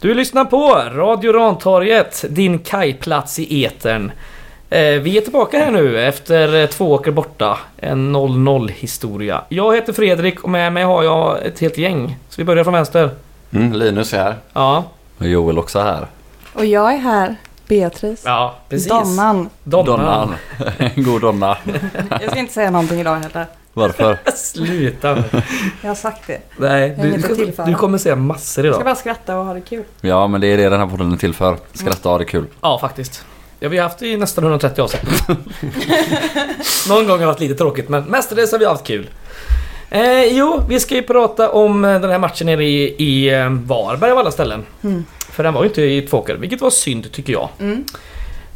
Du lyssnar på Radio Rantorget, din kajplats i etern. Eh, vi är tillbaka här nu efter eh, två åker borta. En 0-0 historia. Jag heter Fredrik och med mig har jag ett helt gäng. Så vi börjar från vänster. Mm, Linus är här. Ja, Och Joel också här. Och jag är här, Beatrice. ja precis. Donnan. Donnan. En god donna. Jag ska inte säga någonting idag heller. Varför? Sluta. Jag har sagt det. Nej, du, du kommer säga massor Jag ska idag. bara skratta och ha det kul. Ja men det är det den här podden är till för. Skratta och ha det kul. Ja, faktiskt. Ja, vi har haft det i nästan 130 avsnitt. Någon gång har det varit lite tråkigt, men mestadels har vi haft kul. Eh, jo, vi ska ju prata om eh, den här matchen nere i, i eh, Varberg av alla ställen. Mm. För den var ju inte i Tvååker, vilket var synd tycker jag. Mm.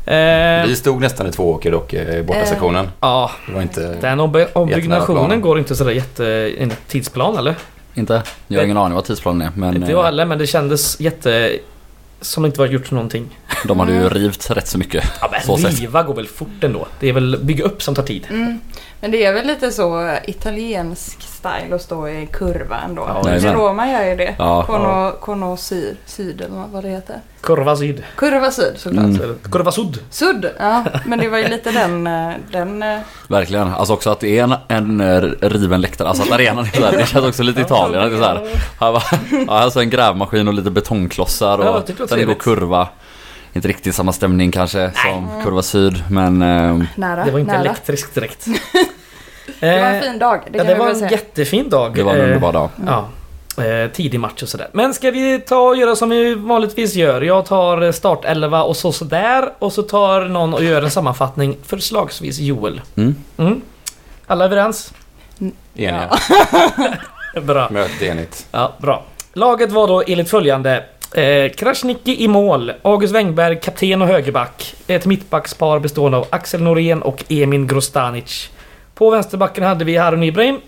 Eh, Vi stod nästan i två åker dock eh, i borta sektionen. ja, Det var inte... den omby- ombyggnationen går inte sådär jätte... enligt tidsplan eller? Inte? Jag har ingen aning vad tidsplanen är men inte jag eh, heller, men det kändes jätte... Som det inte var gjort någonting. De hade ju rivt rätt så mycket. Ja men Så riva går väl fort ändå. Det är väl bygga upp som tar tid. Mm. Men det är väl lite så italiensk style att stå i kurva ändå. Ja, Ja. Roma gör ju det. Ja. Kono, kono syd, syd eller vad det heter. Kurva syd. Kurva syd såklart. Mm. Kurva sud. Sudd, ja. Men det var ju lite den, eh, den eh, Verkligen. Alltså också att det är en, en eh, riven läktare. Alltså att arenan är såhär. Det känns också lite Italien. Det är så här. Här var, ja, alltså en grävmaskin och lite betongklossar Ja, och var sen trevligt. kurva. Inte riktigt samma stämning kanske som kurva syd men eh, nära. Det var inte nära. elektriskt direkt. Det var en fin dag, det ja, det var en säga. jättefin dag. det var en underbar dag. Ja. Eh, tidig match och sådär. Men ska vi ta och göra som vi vanligtvis gör? Jag tar startelva och så sådär. Och så tar någon och gör en sammanfattning. Förslagsvis Joel. Mm. Mm. Alla överens? Eniga. Bra. Mötet enigt. Ja, bra. Laget var då enligt följande. Eh, Krasniqi i mål. August Wengberg, kapten och högerback. Ett mittbackspar bestående av Axel Norén och Emin Grostanic. På vänsterbacken hade vi Harun Ibrahim.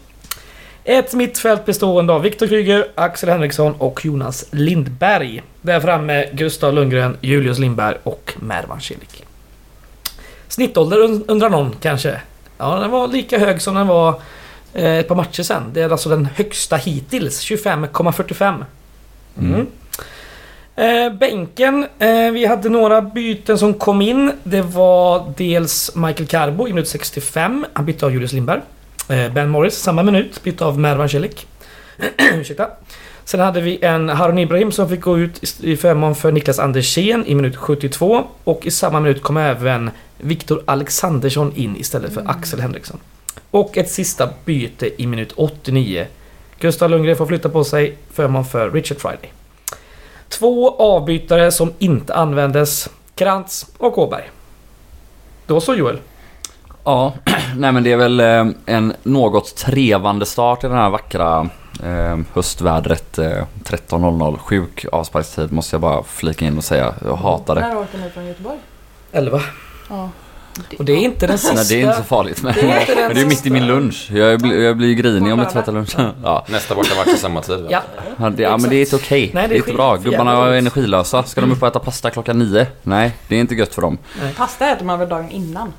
Ett mittfält bestående av Viktor Kryger, Axel Henriksson och Jonas Lindberg. Där framme Gustav Lundgren, Julius Lindberg och Mervan Celik. Snittålder und- undrar någon kanske? Ja, den var lika hög som den var eh, ett par matcher sen. Det är alltså den högsta hittills, 25,45. Mm. Eh, bänken, eh, vi hade några byten som kom in. Det var dels Michael Carbo i minut 65. Han bytte av Julius Lindberg. Eh, ben Morris samma minut bytte av Mervan Celik. Ursäkta. Sen hade vi en Harun Ibrahim som fick gå ut i- förmån för Niklas Andersén i minut 72. Och i samma minut kom även Viktor Alexandersson in istället för Axel Henriksson. Och ett sista byte i minut 89. Gustav Lundgren får flytta på sig förmån för Richard Friday. Två avbytare som inte användes. Krantz och Åberg. Då så Joel. Ja, nej men det är väl eh, en något trevande start i den här vackra eh, höstvädret. Eh, 13.00. Sjuk avsparkstid måste jag bara flika in och säga. Jag hatar det. När åker ni från Göteborg? 11. Ja. Och det är inte den sista... Nej det är inte så farligt men Det är inte men det är mitt i min lunch. Jag blir, jag blir grinig om jag inte äter lunch. Ja, Nästa borta match i samma tid va? Ja, Ja, det, ja men det är inte okej. Nej, det det är är inte bra. Gubbarna är energilösa. Ska de upp och äta pasta klockan nio? Nej, det är inte gött för dem. Pasta äter man väl dagen innan?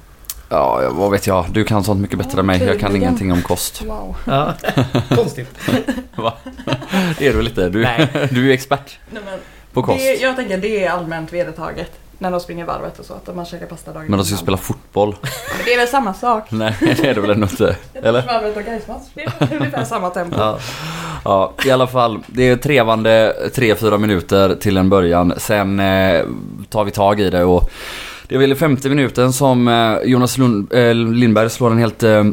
Ja, vad vet jag. Du kan sånt mycket bättre än mig. Jag kan tydligen. ingenting om kost. Wow. ja. Konstigt. Det är du lite. Du, Nej. du är expert Nej, men på kost. det, jag tänker det är allmänt vedertaget. När de springer varvet och så, att man käkar pasta dagen Men de ska innan. spela fotboll. Men det är väl samma sak? Nej, det är det väl ändå inte. Eller? Varvet och Gaismatch. Det är ungefär samma tempo. Ja. ja, i alla fall. Det är trevande 3-4 minuter till en början. Sen eh, tar vi tag i det och det är väl i femte minuten som eh, Jonas Lund, eh, Lindberg slår en helt eh,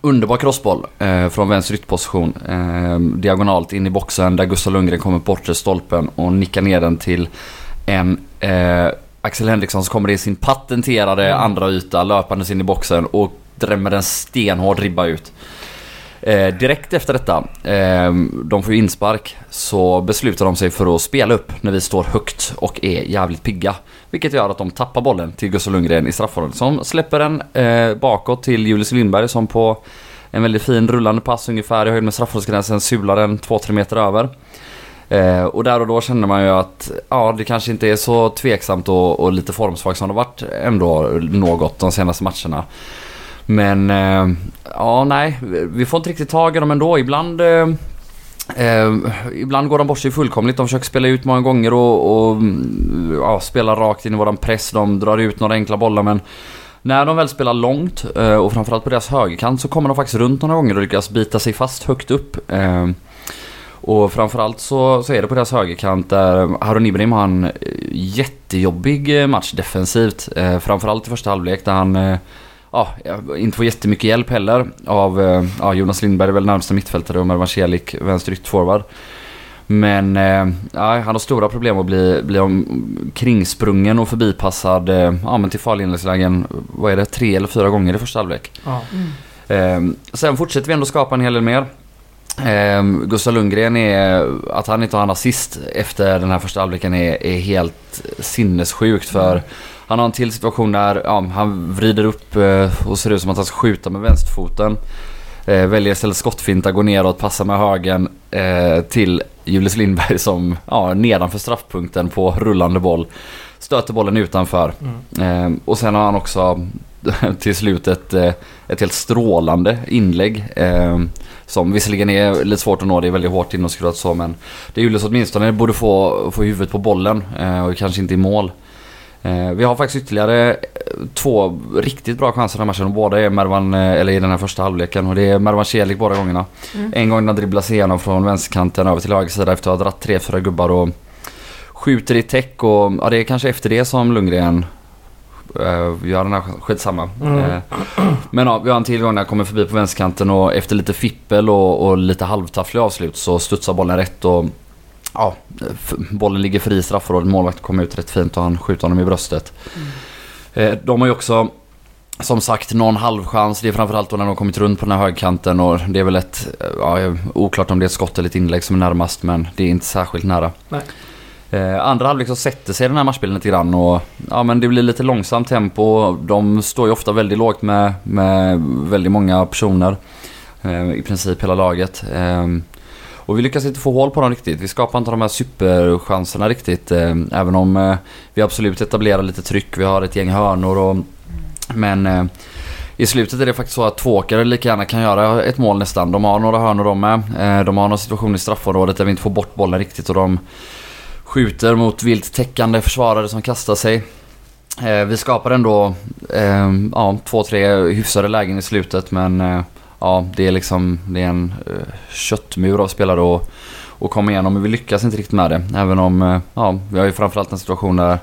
underbar crossboll eh, från vänster ytterposition. Eh, diagonalt in i boxen där Gustav Lundgren kommer på bortre stolpen och nickar ner den till en eh, Axel Henriksson som kommer i sin patenterade andra yta löpandes in i boxen och drämmer en stenhård ribba ut. Eh, direkt efter detta, eh, de får ju inspark, så beslutar de sig för att spela upp när vi står högt och är jävligt pigga. Vilket gör att de tappar bollen till Gustav Lundgren i straffområdet som släpper den eh, bakåt till Julius Lindberg som på en väldigt fin rullande pass ungefär i höjd med straffområdesgränsen sular den 2-3 meter över. Eh, och där och då känner man ju att ja, det kanske inte är så tveksamt och, och lite formsvagt som det varit ändå något de senaste matcherna. Men eh, ja, nej, vi får inte riktigt tag i dem ändå. Ibland eh, Eh, ibland går de bort sig fullkomligt. De försöker spela ut många gånger och, och ja, spela rakt in i våran press. De drar ut några enkla bollar men när de väl spelar långt eh, och framförallt på deras högerkant så kommer de faktiskt runt några gånger och lyckas bita sig fast högt upp. Eh, och framförallt så, så är det på deras högerkant där Harun Ibrahim har en eh, jättejobbig eh, match defensivt. Eh, framförallt i första halvlek där han eh, ja, inte får jättemycket hjälp heller av eh, ja, Jonas Lindberg är väl närmsta mittfältare och Mervan Celik vänster ytterforward. Men eh, ja, han har stora problem att bli, bli om, kringsprungen och förbipassad eh, ja, men till farliga inläggslägen, vad är det, tre eller fyra gånger i första halvlek. Eh, sen fortsätter vi ändå skapa en hel del mer. Eh, Gustav Lundgren är, att han inte har en assist efter den här första halvleken är, är helt sinnessjukt för han har en till situation där ja, han vrider upp eh, och ser ut som att han ska skjuta med vänsterfoten. Eh, väljer istället skottfinta, går neråt, passar med högen eh, till Julius Lindberg som ja, nedanför straffpunkten på rullande boll. Stöter bollen utanför. Eh, och sen har han också till slut ett, eh, ett helt strålande inlägg. Som visserligen är lite svårt att nå, det är väldigt hårt inåtskruvat så men det är Julius åtminstone borde få, få huvudet på bollen eh, och kanske inte i mål. Eh, vi har faktiskt ytterligare eh, två riktigt bra chanser den här matchen och båda är Mervan, eh, eller i den här första halvleken och det är Mervan Celik båda gångerna. Mm. En gång när han dribblas igenom från vänsterkanten över till höger sida efter att ha dragit tre, fyra gubbar och skjuter i täck och ja, det är kanske efter det som Lundgren uh, gör den här skitsamma. Mm. Eh, men ja, vi har en till gång när han kommer förbi på vänsterkanten och efter lite fippel och, och lite halvtaffliga avslut så studsar bollen rätt och ja, bollen ligger fri i straffområdet. Målvakten kommer ut rätt fint och han skjuter honom i bröstet. Eh, de har ju också som sagt någon halvchans. Det är framförallt då när de har kommit runt på den här högkanten och det är väl ett, eh, ja, jag- oklart om det är ett skott eller ett inlägg som är närmast men det är inte särskilt nära. Nej. Eh, andra halvlek så sätter sig den här matchbilden lite grann och ja men det blir lite långsamt tempo. De står ju ofta väldigt lågt med, med väldigt många personer. Eh, I princip hela laget. Eh, och vi lyckas inte få hål på dem riktigt. Vi skapar inte de här superchanserna riktigt. Eh, även om eh, vi absolut etablerar lite tryck. Vi har ett gäng hörnor och men eh, i slutet är det faktiskt så att tvååkare lika gärna kan göra ett mål nästan. De har några hörnor de med. Eh, de har någon situation i straffområdet där vi inte får bort bollen riktigt och de skjuter mot vilt täckande försvarare som kastar sig. Eh, vi skapar ändå eh, ja, två, tre hyfsade lägen i slutet men eh, ja, det är liksom det är en eh, köttmur av spelare att, att komma igenom men vi lyckas inte riktigt med det. Även om, eh, ja, vi har ju framförallt en situation där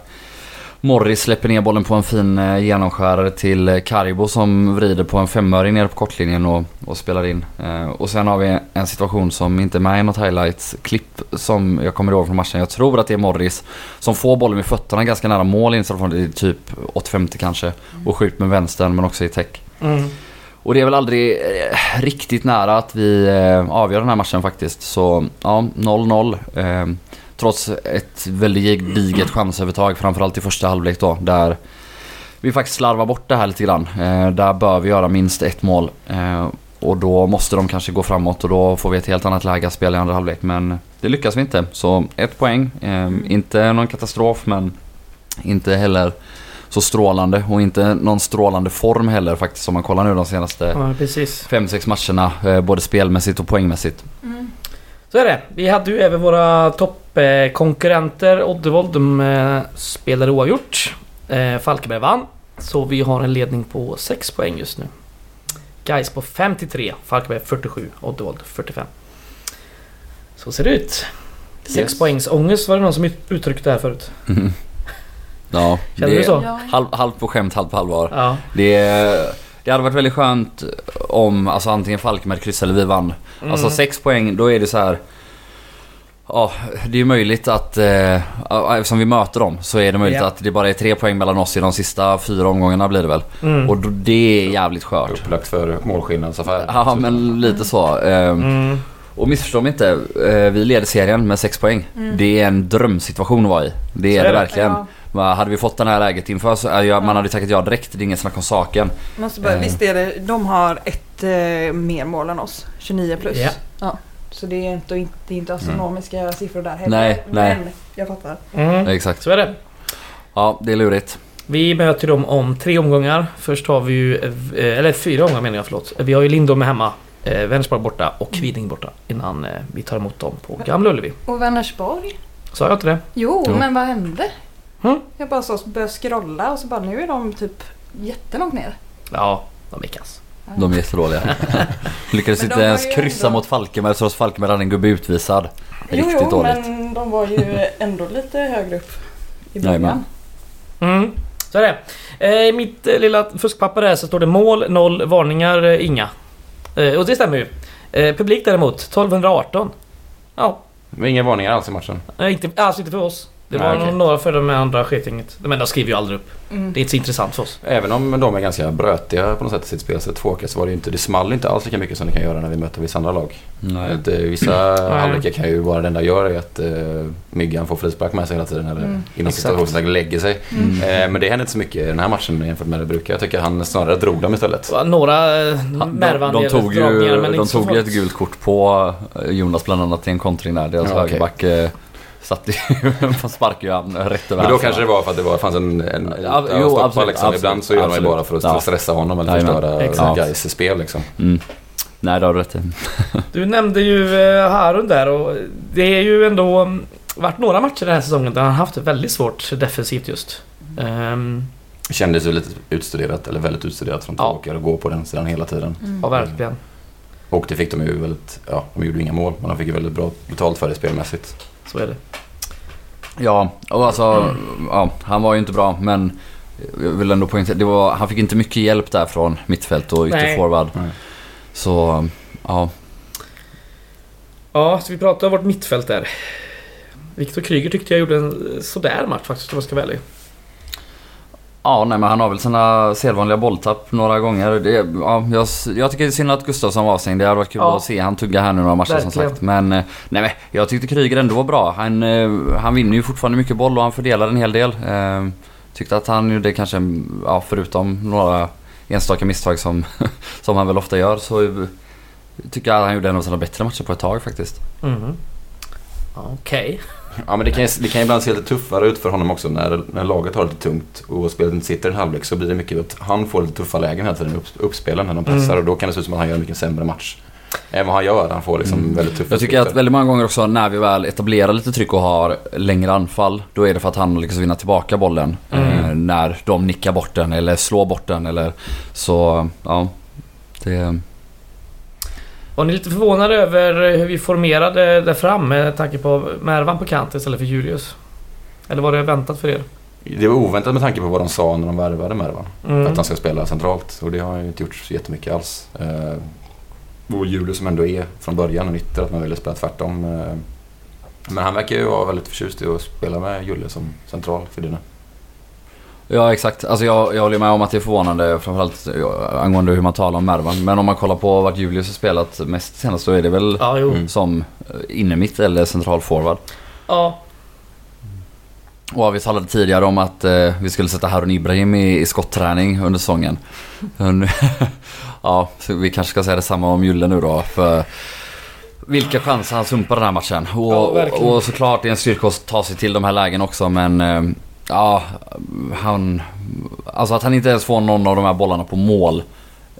Morris släpper ner bollen på en fin eh, genomskärare till eh, Karibo som vrider på en femöring nere på kortlinjen och, och spelar in. Eh, och sen har vi en situation som inte är med i något highlights-klipp som jag kommer ihåg från matchen. Jag tror att det är Morris som får bollen med fötterna ganska nära mål in från typ 8-50 kanske. Och skjuter med vänstern men också i täck. Mm. Och det är väl aldrig riktigt nära att vi avgör den här matchen faktiskt. Så ja, 0-0. Trots ett väldigt gediget chansövertag, framförallt i första halvlek då. Där vi faktiskt slarvar bort det här lite grann. Eh, där bör vi göra minst ett mål. Eh, och då måste de kanske gå framåt och då får vi ett helt annat läge att spela i andra halvlek. Men det lyckas vi inte. Så ett poäng. Eh, inte någon katastrof men inte heller så strålande och inte någon strålande form heller faktiskt om man kollar nu de senaste Ja, precis. 5-6 matcherna. eh, Både spelmässigt och poängmässigt. Mm. Så är det. Vi hade ju även våra toppkonkurrenter. Oddevold, de eh, spelade oavgjort. Eh, Falkenberg vann. Så vi har en ledning på 6 poäng just nu. Gais på 53, Falkenberg 47, Oddevold 45. Så ser det ut. 6 Yes. poängs ångest var det någon som ut- uttryckte här förut. Ja, Känner det du så? Ja. Halv, på skämt, halvt på allvar. Ja. Det, det hade varit väldigt skönt om alltså, antingen Falkenberg kryssade eller vi vann. Mm. Alltså 6 poäng, då är det så här. Ja, det är ju möjligt att, eh, eftersom vi möter dem, så är det möjligt Ja. att det bara är tre poäng mellan oss i de sista fyra omgångarna blir det väl. Mm. Och det är jävligt skört. Upplagt för målskillnadsaffär. Ja, men lite så. Ehm, Mm. Och missförstå mig inte, eh, vi leder serien med 6 poäng. Mm. Det är en drömsituation att vara i. Det är är det det. verkligen. Ja. Hade vi fått det här läget inför så är jag, man hade tackat ja direkt, det är inget snack om saken. Måste bara, Eh. visst är det, de har ett eh, mer mål än oss. 29 plus. Ja. Så det är inte, det är inte astronomiska siffror där heller. Mm. Nej, nej. Men jag fattar. Mm. Exakt. Så är det. Ja, det är lurigt. Vi möter dem om tre omgångar. Först har vi ju, eh, eller fyra omgångar menar jag, förlåt. Vi har ju Lindom hemma. Eh, Vänersborg borta och Kviding borta innan eh, vi tar emot dem på Gamla Ullevi. Och Vänersborg? Sa jag inte det? Jo, Jo. men vad hände? Mm. Jag bara så började scrolla och så bara nu är de typ jättelångt ner. Ja, de är kass. De är jättedåliga. Lyckades inte ens kryssa ändå- mot Falkenberg trots Falkenberg hade en gubbe utvisad. Riktigt jo, jo, dåligt. men de var ju ändå lite högre upp i början. Mm. Så är det. Eh, I mitt eh, lilla fuskpapper där så står det mål, noll, varningar, eh, inga. Och det stämmer ju. Publik däremot, 1218. Ja, inga varningar alls i matchen. inte, alltså inte för oss. Det Nej, var okej. nog några för de andra sketgänget. Men de skriver ju aldrig upp. Mm. Det är inte så intressant för oss. Även om de är ganska brötiga på något sätt i sitt spelsätt, Tvååker, så var det ju inte, det small inte alls lika mycket som det kan göra när vi möter vissa andra lag. Nej. Att, eh, vissa halvlekar kan ju vara det enda gör är att uh, Myggan får frispark med sig hela tiden eller Mm. inom situationstecken lägger sig. Mm. Eh, men det hände inte så mycket i den här matchen jämfört med det brukar. Jag tycker han snarare drog dem istället. Några Mervan de, de tog ju, de tog ju ett gult kort på Jonas bland annat i en kontring där. Deras Ja, högerback eh, satt i... sparkade ju han rätt över Men då kanske det var för att det var, fanns en, en Ja, ja, jo, stoppa absolut, liksom. absolut, Ibland så gör man ju absolut. bara för att Ja. stressa honom eller förstöra exakt. Gais spel liksom. Mm. Nej, det har du rätt. Du nämnde ju eh, Harun där och det är ju ändå mm, varit några matcher den här säsongen där han haft det väldigt svårt defensivt just. Ehm, Kändes ju lite utstuderat, eller väldigt utstuderat från Ja. Tvååker att gå på den sidan hela tiden. Mm. ja, verkligen. Och det fick de ju väldigt, ja, de gjorde inga mål, men de fick ju väldigt bra betalt för det spelmässigt. Så är det. Ja, och alltså, ja, han var ju inte bra men jag vill ändå poängtera, det var, han fick inte mycket hjälp där från mittfält och ytterforward. Så, ja. Ja, så vi pratar om vårt mittfält där. Viktor Kryger tyckte jag gjorde en sådär match faktiskt om jag ska vara ärlig. Ja, nej men han har väl sina sedvanliga bolltapp några gånger. Det, ja, jag, jag tycker det är synd att Gustafsson var avstängd. Det hade varit kul Ja. att se han tugga här nu några matcher som sagt. Men, eh, nej men jag tyckte Kryger ändå var bra. Han, eh, han vinner ju fortfarande mycket boll och han fördelar en hel del. Eh, tyckte att han gjorde kanske, ja förutom några enstaka misstag som, som han väl ofta gör så tycker jag att han gjorde en av sina bättre matcher på ett tag faktiskt. Mhm. Okej. Ja men det kan, ju- det kan ibland se lite tuffare ut för honom också när, när laget har lite tungt och spelet inte sitter en halvlek så blir det mycket att han får lite tuffa lägen hela tiden, upp, uppspelen när de passar Mm. och då kan det se ut som att han gör en mycket sämre match. Än vad han gör, han får liksom Mm. väldigt tuffa Jag tycker att väldigt många gånger också när vi väl etablerar lite tryck och har längre anfall. Då är det för att han lyckas vinna tillbaka bollen. Mm. Eh, när de nickar bort den eller slår bort den eller så, ja. Det, Var ni lite förvånade över hur vi formerade där fram med tanke på Mervan på kant istället för Julius? Eller var det väntat för er? Det var oväntat med tanke på vad de sa när de värvade Mervan. Mm. Att han ska spela centralt och det har ju inte gjort så jättemycket alls. Eh, och Julius som ändå är från början en ytter, att man ville spela tvärtom. Eh, men han verkar ju vara väldigt förtjust i att spela med Julle som central för dina. Ja exakt. Alltså jag, jag håller med om att det är förvånande framförallt angående hur man talar om Mervan. Men om man kollar på vart Julius har spelat mest senast så är det väl Ja. Mm. som eh, innermitt eller central forward. Ja. Och vi talade tidigare om att eh, vi skulle sätta Harun Ibrahim i, i skotträning under säsongen. Ja, så vi kanske ska säga detsamma om Julle nu då. För vilka chanser han sumpar den här matchen. Och, Ja, verkligen. och såklart det är en styrka att ta sig till de här lägen också men eh, ja, han... Alltså att han inte ens får någon av de här bollarna på mål.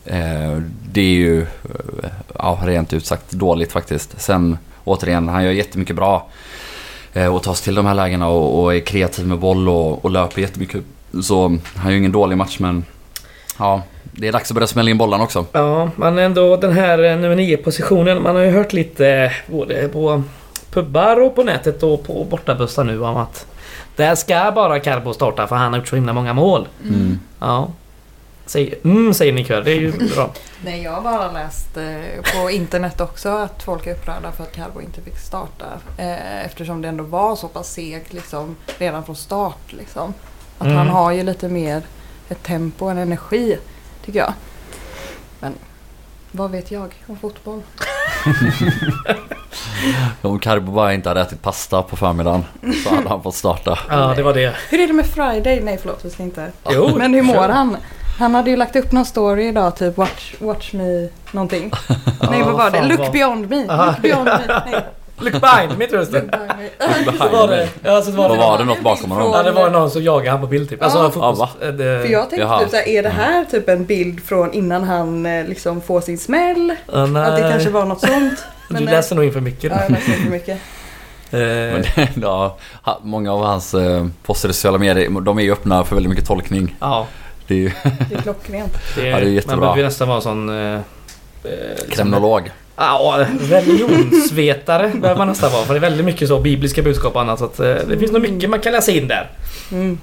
Eh, det är ju eh, ja, rent ut sagt dåligt faktiskt. Sen återigen, han gör jättemycket bra. Eh, och tar sig till de här lägena och, och är kreativ med boll och, och löper jättemycket. Så han gör ingen dålig match men... Ja, det är dags att börja smälla in bollarna också. Ja, men ändå den här eh, nummer 9 positionen. Man har ju hört lite eh, både på pubbar och på nätet och på bortabussar nu om att där ska bara Carbo starta för han har gjort så himla många mål. Mm. Ja. Säg, mm, säger ni kör. Det är ju bra. Nej, jag har bara läst eh, på internet också att folk är upprörda för att Carbo inte fick starta. Eh, eftersom det ändå var så pass segt liksom, redan från start. Liksom. Att Mm. han har ju lite mer ett tempo och en energi, tycker jag. Men vad vet jag om fotboll? Om Carbo bara inte hade ätit pasta på förmiddagen så hade han fått starta. Ja, det var det. Hur är det med Friday? Nej, förlåt, vi ska inte. Jo, Men hur mår han? Han hade ju lagt upp någon story idag, typ watch, watch me någonting. Nej, vad var det? Look beyond me. Look beyond me. Nej. Look behind me tror jag det stod. Så var det. Ja, så var Vad det. var det något bakom honom? Ja, det var någon som jagade han på bild typ. Alltså Ja. Ja, eh, det- För jag tänkte Jaha. typ såhär, är det här typ en bild från innan han eh, liksom får sin smäll? Ja, nej. Att det kanske var något sånt? Du läser nog in för mycket. Ja, jag läser inte mycket. Eh, Men det, ja, ha- många av hans eh, poster i sociala medier, de är ju öppna för väldigt mycket tolkning. ja, Det är ju Det är klockrent. det, Ja, det är jättebra. Man behöver nästan vara sån... Eh, eh, kriminolog. Ja, religionsvetare behöver man nästan vara. För det är väldigt mycket så bibliska budskap och annat. Så att, eh, det finns nog mycket man kan läsa in där. Mm.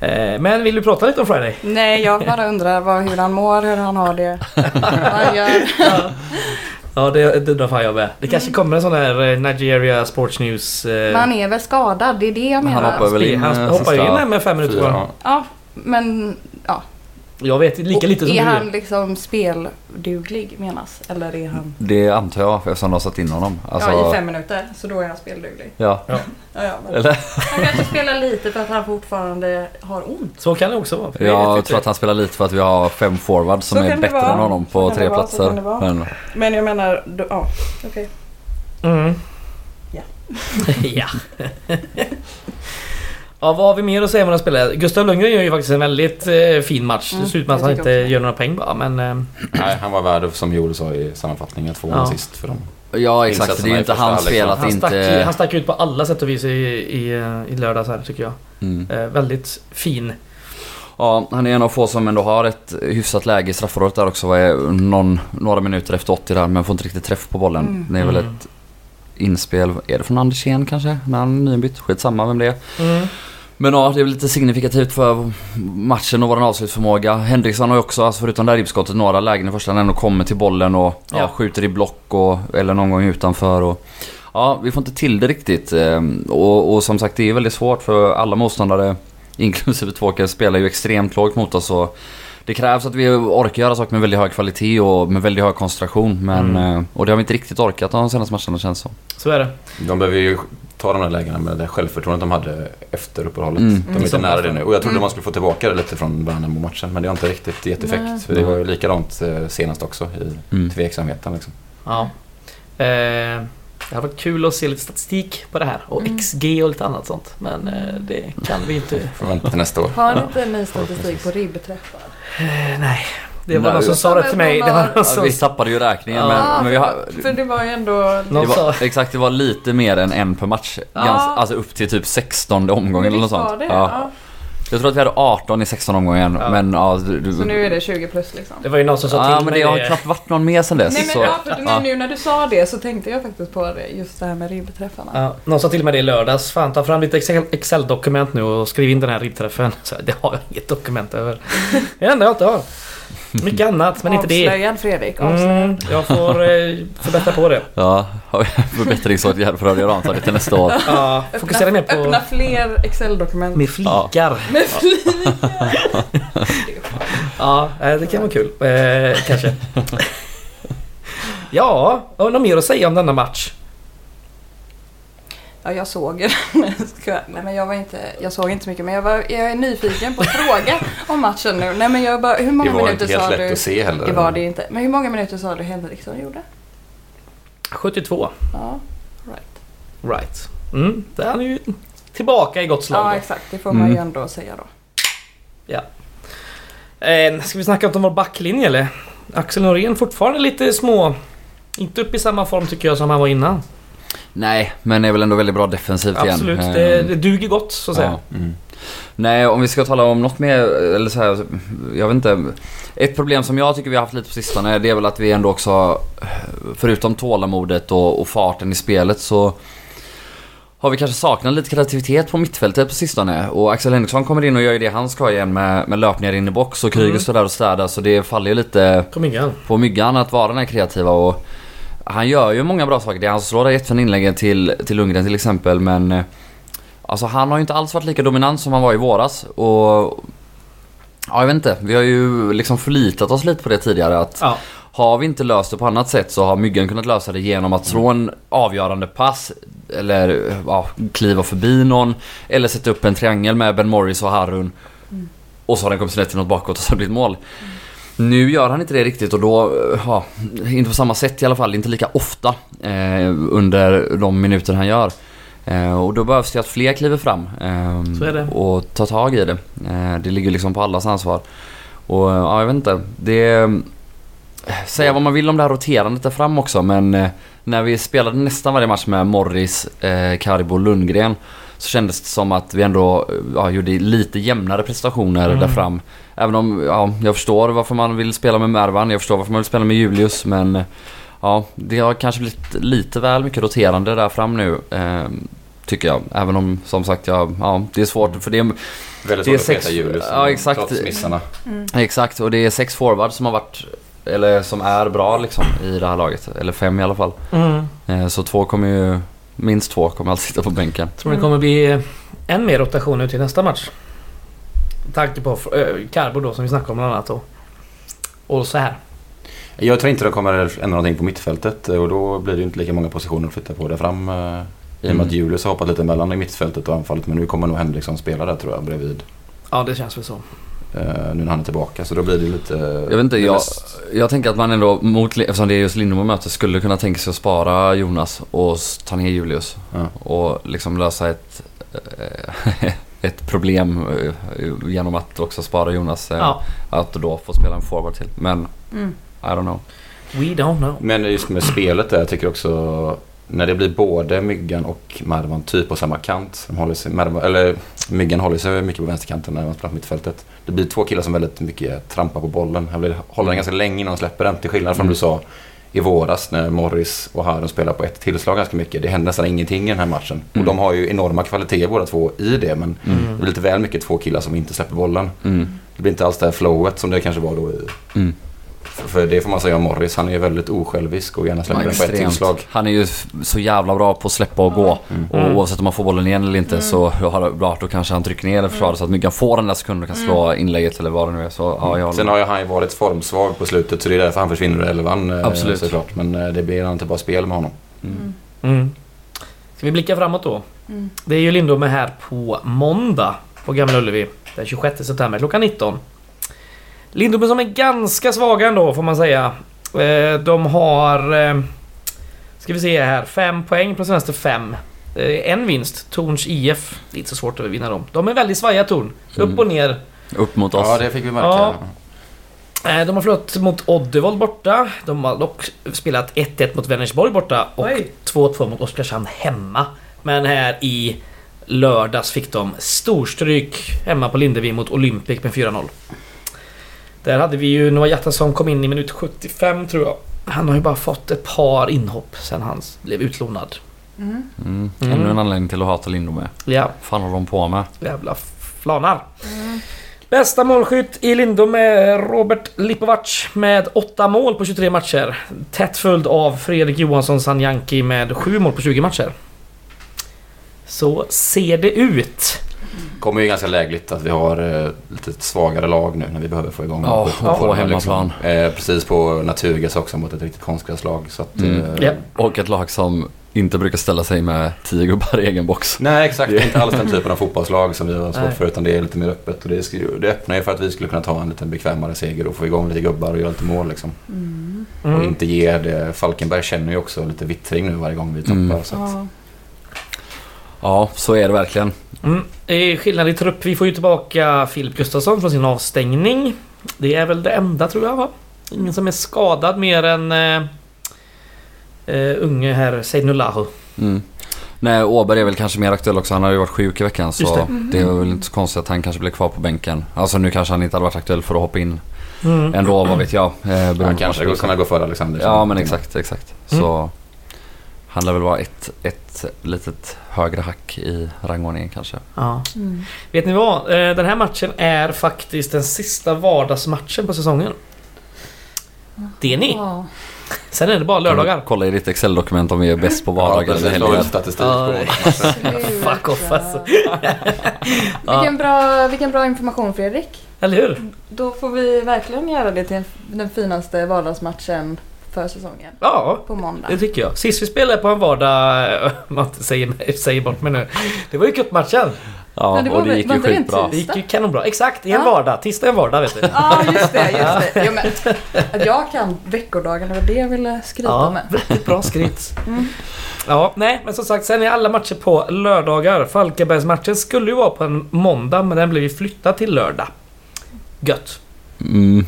Eh, men vill du prata lite om Friday? Nej, jag bara undrar vad, hur han mår, hur han har det. vad han gör. Ja, det, det undrar fan jag med. Det kanske kommer en sån här eh, Nigeria Sports News... Eh, Men han är väl skadad, det är det jag Men han menar. hoppar väl in han hoppar in med fem minuter. Ja, men. Jag vet lika lite som är du. han liksom spelduglig menas? Eller är han... Det antar jag eftersom de har satt in honom. Alltså, ja, i fem minuter. Så då är han spelduglig. Ja. Ja, ja, men Eller? han kanske spelar lite för att han fortfarande har ont. Så kan det också vara. Jag tror att han spelar lite för att vi har fem forwards som Så är bättre än honom på tre det vara, platser. kan det vara. Men, Men jag menar, då, ja, okej. Mm. Ja. ja. ja, vad har vi mer att säga om den spelare? Gustav Lundgren gör ju faktiskt en väldigt eh, fin match. Mm, det ser ut som att han inte också. gör några poäng bara, men... Eh, Nej, han var värd, som Joel sa i sammanfattningen, två Ja. assist för dem. ja exakt, det är ju inte hans fel att han, stack, inte... han stack ut på alla sätt och vis i, i, eh, i lördags här tycker jag. Mm. Eh, väldigt fin. Ja, han är en av få som ändå har ett hyfsat läge i straffområdet där också. Vad är någon, några minuter efter 80 där men får inte riktigt träff på bollen. Mm. Det är väl Mm. ett inspel, är det från Andersén kanske? När han är nybytt, skitsamma vem det är. Mm. Men ja, det är väl lite signifikativt för matchen och vår avslutsförmåga. Henriksson har ju också, alltså förutom det här ribbskottet, några lägen i första han ändå kommer till bollen och ja. Ja. skjuter i block och, eller någon gång utanför. Och, ja, vi får inte till det riktigt. ehm, Och, och som sagt, det är väldigt svårt för alla motståndare, inklusive Tvååker, spelar ju extremt lågt mot oss. Och det krävs att vi orkar göra saker med väldigt hög kvalitet och med väldigt hög koncentration. Men, Mm. eh, Och det har vi inte riktigt orkat de senaste matcherna känns som. Så är det. De behöver ju ta de där lägena med det självförtroendet de hade efter uppehållet. Mm. De är inte Mm. nära det nu. Och jag trodde Mm. man skulle få tillbaka det lite från Värnamo-matchen. Men det har inte riktigt gett effekt. Nej. För det var ju likadant eh, senast också i Mm. tveksamheten. Liksom. Ja. Eh, det hade varit kul att se lite statistik på det här. Och Mm. XG och lite annat sånt. Men eh, det kan vi inte. Får vänta till nästa år. Har han inte ny statistik på ribbträffar? Eh, nej. Det var Nej, någon som sa det till mig. Det var någon som... vi tappade ju räkningen Ja. men, men vi har... För det var ju ändå... Det var, exakt, det var lite mer än en per match. Ja. Gans, alltså upp till typ 16 omgången eller något sånt. det? Ja. Ja. Jag tror att vi hade 18 i 16 omgången Ja. men ja... Du, du, Så nu är det 20 plus liksom. Det var ju någon som sa ja till men mig det har knappt varit någon mer sen dess. Nej men så, ja, för ja. nu när du sa det så tänkte jag faktiskt på det, just det här med ribbträffarna. Ja, någon sa till mig det i lördags. Fan ta fram ditt Excel- Excel-dokument nu och skriv in den här ribbträffen. Så det har jag inget dokument över. Det är det enda jag inte har. Mycket annat men inte det. Avslöjad Fredrik, avslöjad. Mm, jag får eh, förbättra på det. Ja, förbättringsåtgärder för att göra antagligen till nästa år. Ja, fokusera mer på... Öppna fler Excel-dokument. Med flikar. Med flikar. Ja, eh, det kan vara kul. Eh, kanske. Ja, har du något mer att säga om denna match? Ja, jag såg den. Nej, men jag var inte... Jag såg inte så mycket, men jag, var, jag är nyfiken på att fråga om matchen nu. Nej, men jag bara... Hur Det många var minuter inte helt sa lätt du... att se heller. Det var det inte. Men hur många minuter sa du Henriksson gjorde? 72. Ja, right. Right. Mm, där är ju tillbaka i gott slag. Ja, då. exakt. Det får man Mm. ju ändå säga då. Eh, ska vi snacka om vår backlinje eller? Axel Norén fortfarande lite små... Inte upp i samma form tycker jag som han var innan. Nej, men är väl ändå väldigt bra defensivt igen. Absolut, det, det duger gott så att säga. ja. Mm. Nej, om vi ska tala om något mer, eller så här, jag vet inte. Ett problem som jag tycker vi har haft lite på sistone, det är väl att vi ändå också, förutom tålamodet och, och farten i spelet så har vi kanske saknat lite kreativitet på mittfältet på sistone. Och Axel Henriksson kommer in och gör ju det han ska igen med, med löpningar in i box och Kryger Mm. står där och städar så det faller ju lite Kom igen. på myggan att vara den här kreativa och han gör ju många bra saker. Han slår det jättefina inläggen till, till Lundgren till exempel men eh, Alltså han har ju inte alls varit lika dominant som han var i våras och Ja jag vet inte, vi har ju liksom förlitat oss lite på det tidigare att Ja. har vi inte löst det på annat sätt så har Myggan kunnat lösa det genom att slå en avgörande pass eller ja, kliva förbi någon eller sätta upp en triangel med Ben Morris och Harun och så har den kommit snett till något bakåt och så har det blivit mål. Nu gör han inte det riktigt och då, eh, ja, inte på samma sätt i alla fall, inte lika ofta eh, under de minuter han gör. Eh, och då behövs det att fler kliver fram eh, och tar tag i det. Eh, det ligger liksom på allas ansvar. Och ja, jag vet inte. Det... Säga vad man vill om det här roterandet där fram också men när vi spelade nästan varje match med Morris, eh, Karibo och Lundgren så kändes det som att vi ändå ja, gjorde lite jämnare prestationer Mm. där fram. Även om ja, jag förstår varför man vill spela med Mervan, jag förstår varför man vill spela med Julius men eh, ja, det har kanske blivit lite väl mycket roterande där fram nu. Eh, tycker jag. Även om som sagt ja, ja, det är svårt för det är Väldigt svårt att sex- peta Julius. ja, exakt. Trots missarna. Exakt, och det är sex forwards som har varit, eller som är bra liksom i det här laget. Eller fem i alla fall. Mm. Eh, Så två kommer ju, minst två kommer alltid sitta på bänken. Tror det kommer bli eh, än mer rotation ut i nästa match. Tanke på äh, Carbo då som vi snackade om bland annat. Och, och så här. Jag tror inte de kommer ändra någonting på mittfältet och då blir det ju inte lika många positioner att flytta på där fram. eh, I och med Mm. att Julius har hoppat lite mellan i mittfältet och anfallet men nu kommer nog Henriksson spela där tror jag bredvid. Ja det känns väl så. eh, Nu när han är tillbaka så då blir det lite... Jag vet inte, jag, jag tänker att man ändå, mot, eftersom det är just Lindom möte, skulle kunna tänka sig att spara Jonas och ta ner Julius. Ja. Och liksom lösa ett, eh, ett problem eh, genom att också spara Jonas. eh, Ja. Att då få spela en forward till. Men, Mm. I don't know. We don't know. Men just med spelet där, jag tycker också när det blir både Myggan och Mervan typ på samma kant. De håller sig, Mervan, eller Myggan håller sig mycket på vänsterkanten när man spelar på mittfältet. Det blir två killar som väldigt mycket trampar på bollen. Här blir, håller den ganska länge innan de släpper den. Till skillnad från Mm. du sa i våras när Morris och Harden spelar på ett tillslag ganska mycket. Det händer nästan ingenting i den här matchen. Mm. Och de har ju enorma kvaliteter båda två i det. Men Mm. det blir lite väl mycket två killar som inte släpper bollen. Mm. Det blir inte alls det här flowet som det kanske var då i Mm. För det får man säga om Morris. Han är ju väldigt osjälvisk och gärna släpper den på ett tillslag. Han är ju så jävla bra på att släppa och gå. Mm. Och Mm. oavsett om man får bollen igen eller inte så har det bra, då kanske han trycker ner försvaret så att Myggan får den där sekunden och kan slå inlägget eller vad det nu är. Så ja, jag Sen har ju han ju varit formsvag på slutet så det är därför han försvinner ur elvan eh, Absolut. såklart. Men eh, det blir inte bara spel med honom. Mm. Mm. Ska vi blicka framåt då? Mm. Det är ju Lindom är här på måndag på Gamla Ullevi. Den 26 september klockan 19. Lindom som är ganska svaga ändå får man säga. Eh, De har... eh, Ska vi se här. Fem poäng på senaste fem. Eh, En vinst. Torns IF. Det är inte så svårt att vinna dem. De är väldigt svajiga Torn. Mm. Upp och ner. Upp mot oss. Ja, det fick vi märka. Ja. Eh, De har förlorat mot Oddevold borta. De har dock spelat 1-1 mot Vänersborg borta och Oj. 2-2 mot Oskarshamn hemma. Men här i lördags fick de storstryk hemma på Lindevi mot Olympic med 4-0. Där hade vi ju Noah Jatta som kom in i minut 75 tror jag. Han har ju bara fått ett par inhopp sen han blev utlånad. Mm. Mm. Mm. Ännu en anledning till att hata Lindom med. Ja, fan håller de på med? jävla flanar. Mm. Bästa målskytt i Lindom är Robert Lipovac med 8 mål på 23 matcher. Tätt följd av Fredrik Johansson Sanjanki med 7 mål på 20 matcher. Så ser det ut. Kommer ju ganska lägligt att vi har eh, lite svagare lag nu när vi behöver få igång Ja, och på bollen, hemmaplan. Eh, precis på Naturgas också mot ett riktigt konstgräslag. Mm. eh, Ja. Och ett lag som inte brukar ställa sig med 10 gubbar i egen box. Nej exakt, det är inte alls den typen av fotbollslag som vi har svårt för utan det är lite mer öppet. Och det, det öppnar ju för att vi skulle kunna ta en lite bekvämare seger och få igång lite gubbar och göra lite mål liksom. Mm. Och Mm. inte ge det. Falkenberg känner ju också lite vittring nu varje gång vi tappar. Mm. Så att, Ja. Så är det verkligen. Mm. Är skillnad i trupp. Vi får ju tillbaka Filip Gustafsson från sin avstängning. Det är väl det enda tror jag va? Ingen som är skadad mer än eh, eh, unge herr Seinulahu. Mm. Nej, Åberg är väl kanske mer aktuell också. Han har ju varit sjuk i veckan så det. det. är väl inte så konstigt att han kanske blir kvar på bänken. Alltså nu kanske han inte hade varit aktuell för att hoppa in Mm. ändå, vad vet jag. Eh, han kanske skulle kunna gå före Alexander. Ja men exakt, exakt. Mm. Så han lär väl vara ett, ett litet högre hack i rangordningen kanske. Ja. Mm. Vet ni vad? Eh, Den här matchen är faktiskt den sista vardagsmatchen på säsongen. Det är ni. Ja. Sen är det bara lördagar. Kolla i ditt Excel-dokument om vi är bäst på vardagar eller eller helger. statistik Ja, på. Fuck off, alltså. Vilken bra, vilken bra information Fredrik. Eller hur? Då får vi verkligen göra det till den finaste vardagsmatchen för säsongen. Ja, På måndag. det tycker jag. Sist vi spelade på en vardag, om man säger, säger bort mig nu. Det var ju cupmatchen. Ja, det var och det gick ju skitbra. Det gick ju kanonbra. Exakt, i en Ja. vardag. Tisdag är en vardag vet du. Ja, just det. Just det. Men, att jag kan veckodagarna, det var det jag ville skryta Ja, med. riktigt bra skritt. Mm. Ja, nej, men som sagt, sen är alla matcher på lördagar. Falkenbergsmatchen skulle ju vara på en måndag, men den blev ju flyttad till lördag. Gött. Mm,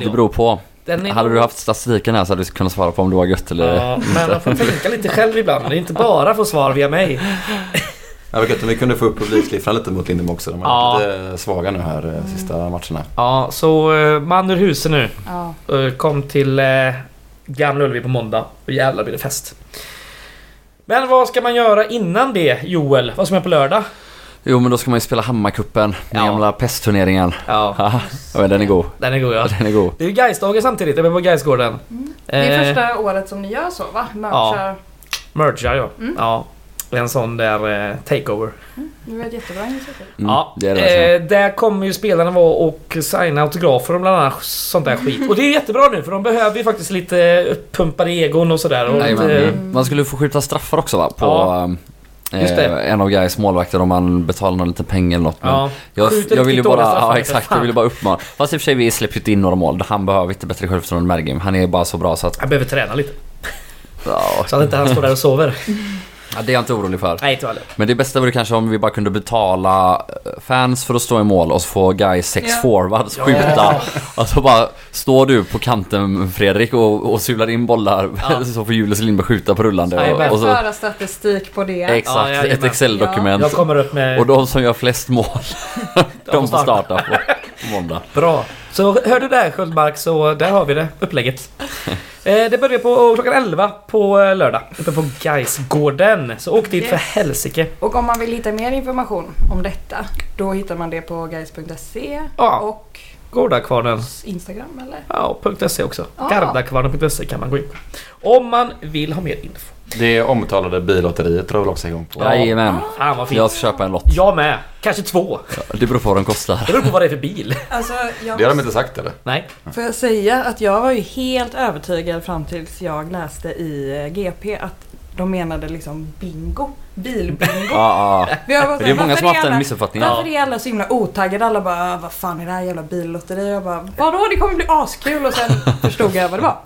det beror på. Den är Hade du haft statistiken här så hade du kunnat svara på om det var gött eller Ja, men man får tänka lite själv ibland. Det är inte bara få svar via mig. Det var gött om vi kunde få upp publiksiffran lite mot Lindemo också. De är Ja. lite svaga nu här eh, sista matcherna. Ja, så uh, man ur huset nu. Ja. Eh, kom till Gamla Ullevi på måndag. Och jävlar blir det fest. Men vad ska man göra innan det, Joel? Vad som är på lördag? Jo men då ska man ju spela Hammarkuppen, den Ja. gamla pestturneringen. Ja, Ja, den är god. den är god ja. Den är god. Det är ju Gaisdagen samtidigt, uppe på Gaisgården. Det är Eh, första året som ni gör så va? Merchar. Mergar ja. Mm. ja. En sån där eh, takeover. Det var ett jättebra initiativ. Mm, ja, det är det eh, där kommer ju spelarna vara och signa autografer och bland annat sånt där skit. Och det är jättebra nu för de behöver ju faktiskt lite uppumpade egon och sådär. Och lite, Man skulle få skjuta straffar också va? På Ja, eh, en av Gais målvakter om man betalar någon liten peng eller något. Ja. jag, jag vill ju bara, ja exakt, jag vill bara uppmana. Fast i och för sig vi släppte ju inte in några mål. Han behöver inte bättre självförtroende än Mergim. Han är bara så bra så att... Jag behöver träna lite. Ja, Så att inte han står där och sover. ja, det är jag inte orolig för. Nej, inte heller. Men det bästa vore kanske om vi bara kunde betala eh, fans för att stå i mål och så får Gais sex Ja. forwards Ja. skjuta. Och så bara står du på kanten Fredrik och, och sular in bollar Ja. så får Julius Lindberg skjuta på rullande. Jajamän. Och, och så, Föra statistik på det. exakt, Ja, ett Excel-dokument. Jag kommer upp med... Och de som gör flest mål, de får starta. starta på, på måndag. Bra. Så hör du där Sköldmark så där har vi det, upplägget. Eh, det börjar på klockan 11 på eh, lördag. Uppe på Gaisgården. Så åk dit för Yes. helsike. Och om man vill hitta mer information om detta, då hittar man det på guys.se Ja. och Gårdakvarnen. Instagram eller? Ja, .se också. Ah. Gardakvarnen.se kan man gå in på. Om man vill ha mer info. Det omtalade billotteriet drar väl också igång på. Ja. Jajamän. Fan vad fint. Jag ska köpa en lott. Jag med. Kanske två. Det beror på vad de kostar. Det beror på vad det är för bil. Alltså, jag Det har de inte sagt eller? Nej. Får jag säga att jag var ju helt övertygad fram tills jag läste i eh, GP att de menade liksom bingo. Bilbingo. Ja, ja. Jag var så Det är många som har haft alla- den missuppfattningen. Varför är alla så himla otaggade? Alla bara "Ah, vad fan är det här jävla billotteri? Jag bara vadå det kommer bli askul och sen förstod jag vad det var.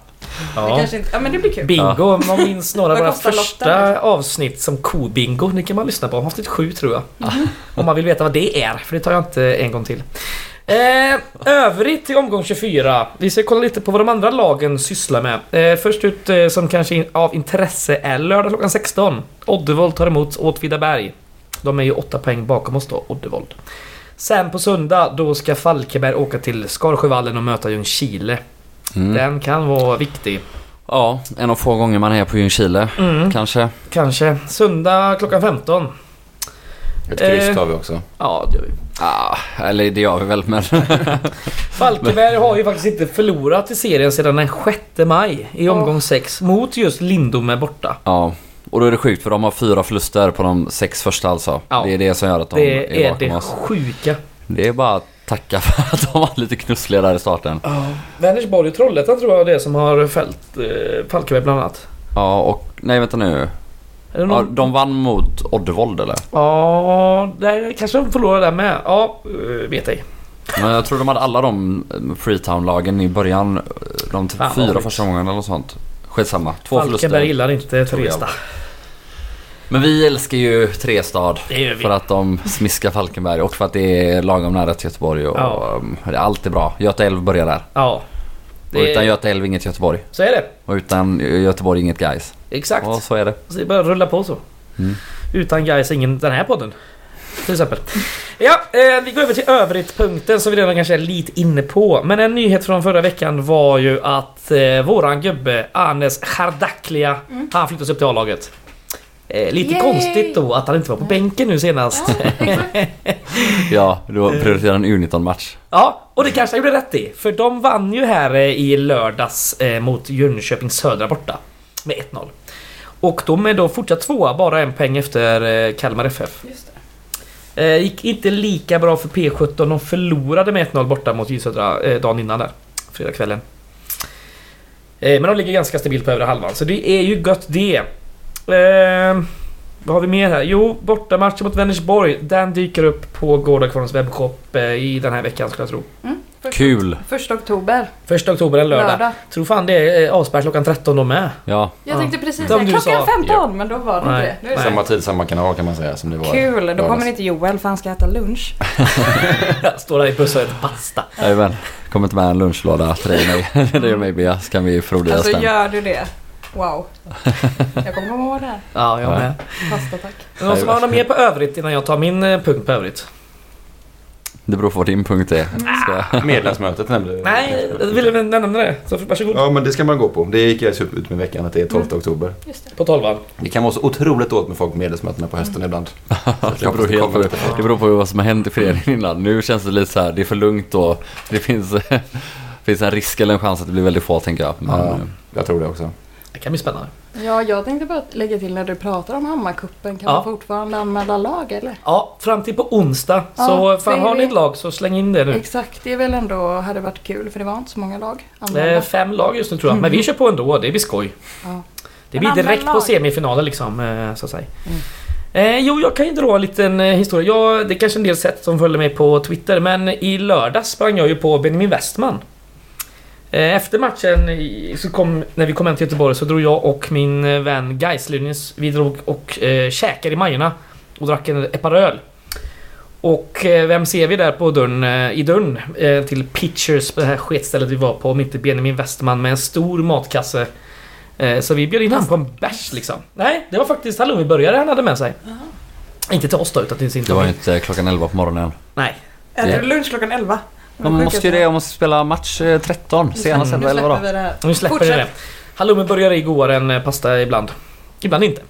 Ja. inte, ja men det blir kul. Bingo, man minns några av våra första lotten? avsnitt som kobingo. Det kan man lyssna på. Avsnitt sju tror jag. Om man vill veta vad det är, för det tar jag inte en gång till. Eh, övrigt till omgång 24. Vi ska kolla lite på vad de andra lagen sysslar med. Eh, först ut eh, som kanske in, av intresse är lördag klockan 16. Oddevold tar emot Åtvidaberg. De är ju åtta poäng bakom oss då, Oddevold. Sen på söndag, då ska Falkenberg åka till Skarsjövallen och möta Ljungskile. Mm. Den kan vara viktig. Ja, en av få gånger man är på Ljungskile. Mm. Kanske. Kanske. Söndag klockan 15. Ett kryss Eh. tar vi också. Ja, det gör vi. Ah, eller det gör vi väl men... Falkenberg har ju faktiskt inte förlorat i serien sedan den 6 maj i omgång 6 mot just Lindome borta. ja. Och då är det sjukt för de har fyra förluster på de sex första alltså. Ja. Det är det som gör att de Det är bakom det oss. sjuka. Det är bara att tacka för att de var lite knussliga där i starten. Ja. Vänersborg och Trollhättan tror jag är det som har fällt eh, Falkenberg bland annat. Ja och... Nej vänta nu. Det Ja, någon... de vann mot Oddevold eller? Ja, där kanske de förlorar där med. Ja, eh, vet ej. Men jag tror de hade alla de eh, Freetown-lagen i början. eh, De t- Fan, fyra första gångerna eller sånt. Skitsamma. Två Falkenberg förluster. gillar inte. Trestad. Men vi älskar ju Trestad. Det. För att de smiskar Falkenberg och för att det är lagom nära till Göteborg och Ja. um, det är alltid bra. Göta älv börjar där. Ja. Och utan Det, Göta älv inget Göteborg. så är det. Och utan Göteborg inget guys. Exakt. Och så är det. Så det är bara att rulla på så. Mm. Utan guys ingen den här podden. Till exempel. Ja, eh, vi går över till övrigt-punkten som vi redan kanske är lite inne på. Men en nyhet från förra veckan var ju att eh, våran gubbe Anes Chardaklia, han flyttas upp till A-laget. Eh, lite Yay! konstigt då att han inte var på bänken nu senast. Ja, då prioriterar en U19-match. Ja, och det kanske jag gjorde rätt i. För de vann ju här eh, i lördags eh, mot Jönköping Södra borta. Med 1-0. Och de är då fortsatt tvåa, bara en poäng efter eh, Kalmar FF. Just det. Eh, gick inte lika bra för P17. De förlorade med 1-0 borta mot J Södra eh, dagen innan där. Fredagskvällen. Men de ligger ganska stabilt på övre halvan. Så det är ju gött det. Vad har vi mer här? Jo, bortamatchen mot Vänersborg. Den dyker upp på Gårdakvarnens webbshop i den här veckan skulle jag tro. Första- Kul! Första oktober. Första oktober, en lördag. Lördag. Tror fan det är eh, avspärrat klockan 13 då med. Ja. Jag Ja. tänkte precis säga klockan sa. 15 men då var det Nej. inte det. Samma tid, samma kanal kan man säga som det var. Kul, då kommer inte Joel för han ska äta lunch. Står där i bussen och äter pasta. Jajamän. Kommer inte med en lunchlåda till dig det är mig Bea. Så kan vi frodas Alltså den. gör du det? Wow. Jag kommer det här. Ja, jag Ja. med. Pasta tack. Någon som har något mer på övrigt innan jag tar min eh, punkt på övrigt? Det beror på vad din punkt är. Ska... Medlemsmötet nämnde du. Nej, jag ville nämna det. Så varsågod. Ja, men det ska man gå på. Det gick jag ut med veckan att det är 12 oktober. Just det. På 12 Det kan vara så otroligt dåligt med folk på medlemsmötena på hösten ibland. Så jag Det beror, helt på, det beror på vad som har hänt i föreningen innan. Nu känns det lite så här, det är för lugnt och det finns, finns en risk eller en chans att det blir väldigt få tänker jag. Men, Ja, jag tror det också. Det kan bli spännande. Ja, jag tänkte bara lägga till när du pratar om Hammarkuppen. Kan Ja. man fortfarande anmäla lag eller? Ja, fram till på onsdag. Ja, så fan, har ni ett lag så släng in det nu. Exakt, det är väl ändå hade varit kul för det var inte så många lag anmälda. fem lag just nu tror jag. Men vi kör på ändå. Det blir skoj. Ja. Det blir direkt på lag. semifinaler liksom, eh, så att säga. Eh, jo, jag kan ju dra en liten eh, historia. Jag, det är kanske en del sett som följer mig på Twitter, men i lördags sprang jag ju på Benjamin Westman. Eh, efter matchen, så kom, när vi kom hem till Göteborg, så drog jag och min eh, vän Gais vi drog och eh, käkade i Majorna och drack en Eparöl. Och eh, vem ser vi där på dörren, eh, i dörren eh, till Pitchers, på det här sketstället vi var på, mitt i Benjamin Westman med en stor matkasse. Eh, så vi bjöd in honom på en bärs liksom. Nej, det var faktiskt halloweenburgare han hade med sig. Inte till oss då, utan till sin Det var inte klockan 11 på morgonen. Nej. Äter du lunch klockan 11? Man måste ju det, jag måste spela match eh, 13. Senast Nu 11 släpper då. vi det här. Nu släpper vi det. Halloumiburgare är godare än eh, pasta ibland. Ibland inte.